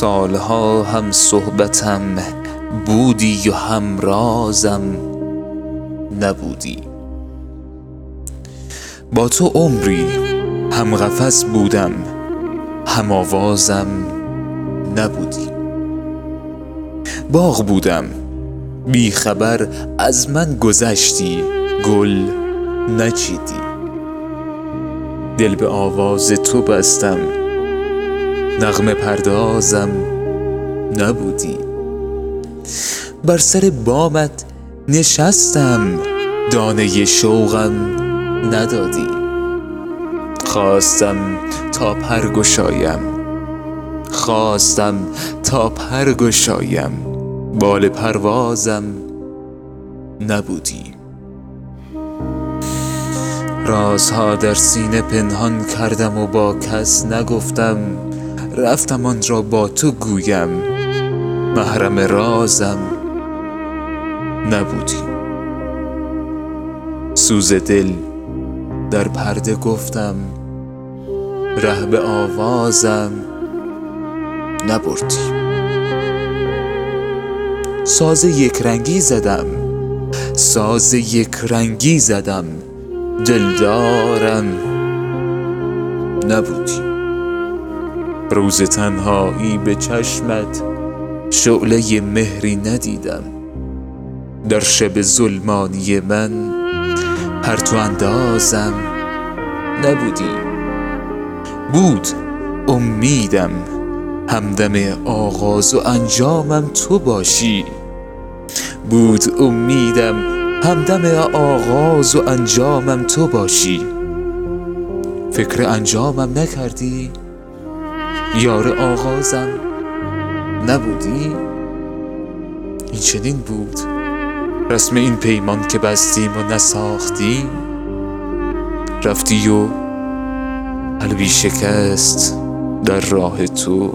سالها هم صحبتم بودی و همرازم نبودی. با تو عمری هم قفس بودم هم آوازم نبودی. باغ بودم بی خبر از من گذشتی گل نچیدی. دل به آواز تو بستم نغمه پردازم نبودی. بر سر بامت نشستم دانه شوقم ندادی. خواستم تا پر گشایم خواستم تا پر گشایم بال پروازم نبودی. رازها در سینه پنهان کردم و با کس نگفتم رفتم آن را با تو گویم. محرم رازم نبودی. سوز دل در پرده گفتم ره به آوازم نبردی. ساز یک رنگی زدم ساز یک رنگی زدم. دلدارم نبودی. روز تنهایی به چشمت شعله مهری ندیدم. در شب ظلمانی من پرتو اندازم نبودی. بود امیدم همدم آغاز و انجامم تو باشی. بود امیدم همدم آغاز و انجامم تو باشی. فکر انجامم نکردی؟ یار آغازم نبودی؟ این چنین بود. رسم این پیمان که بستیم و نساختیم. رفتی و قلبی شکست در راه تو.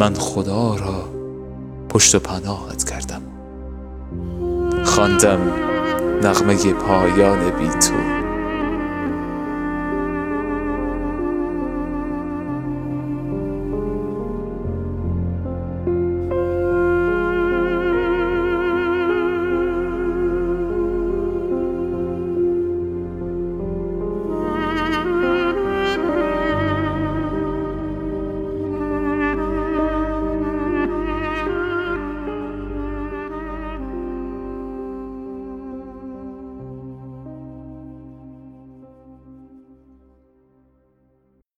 من خدا را پشت پناهت کردم. خواندم نغمه پایان بی تو.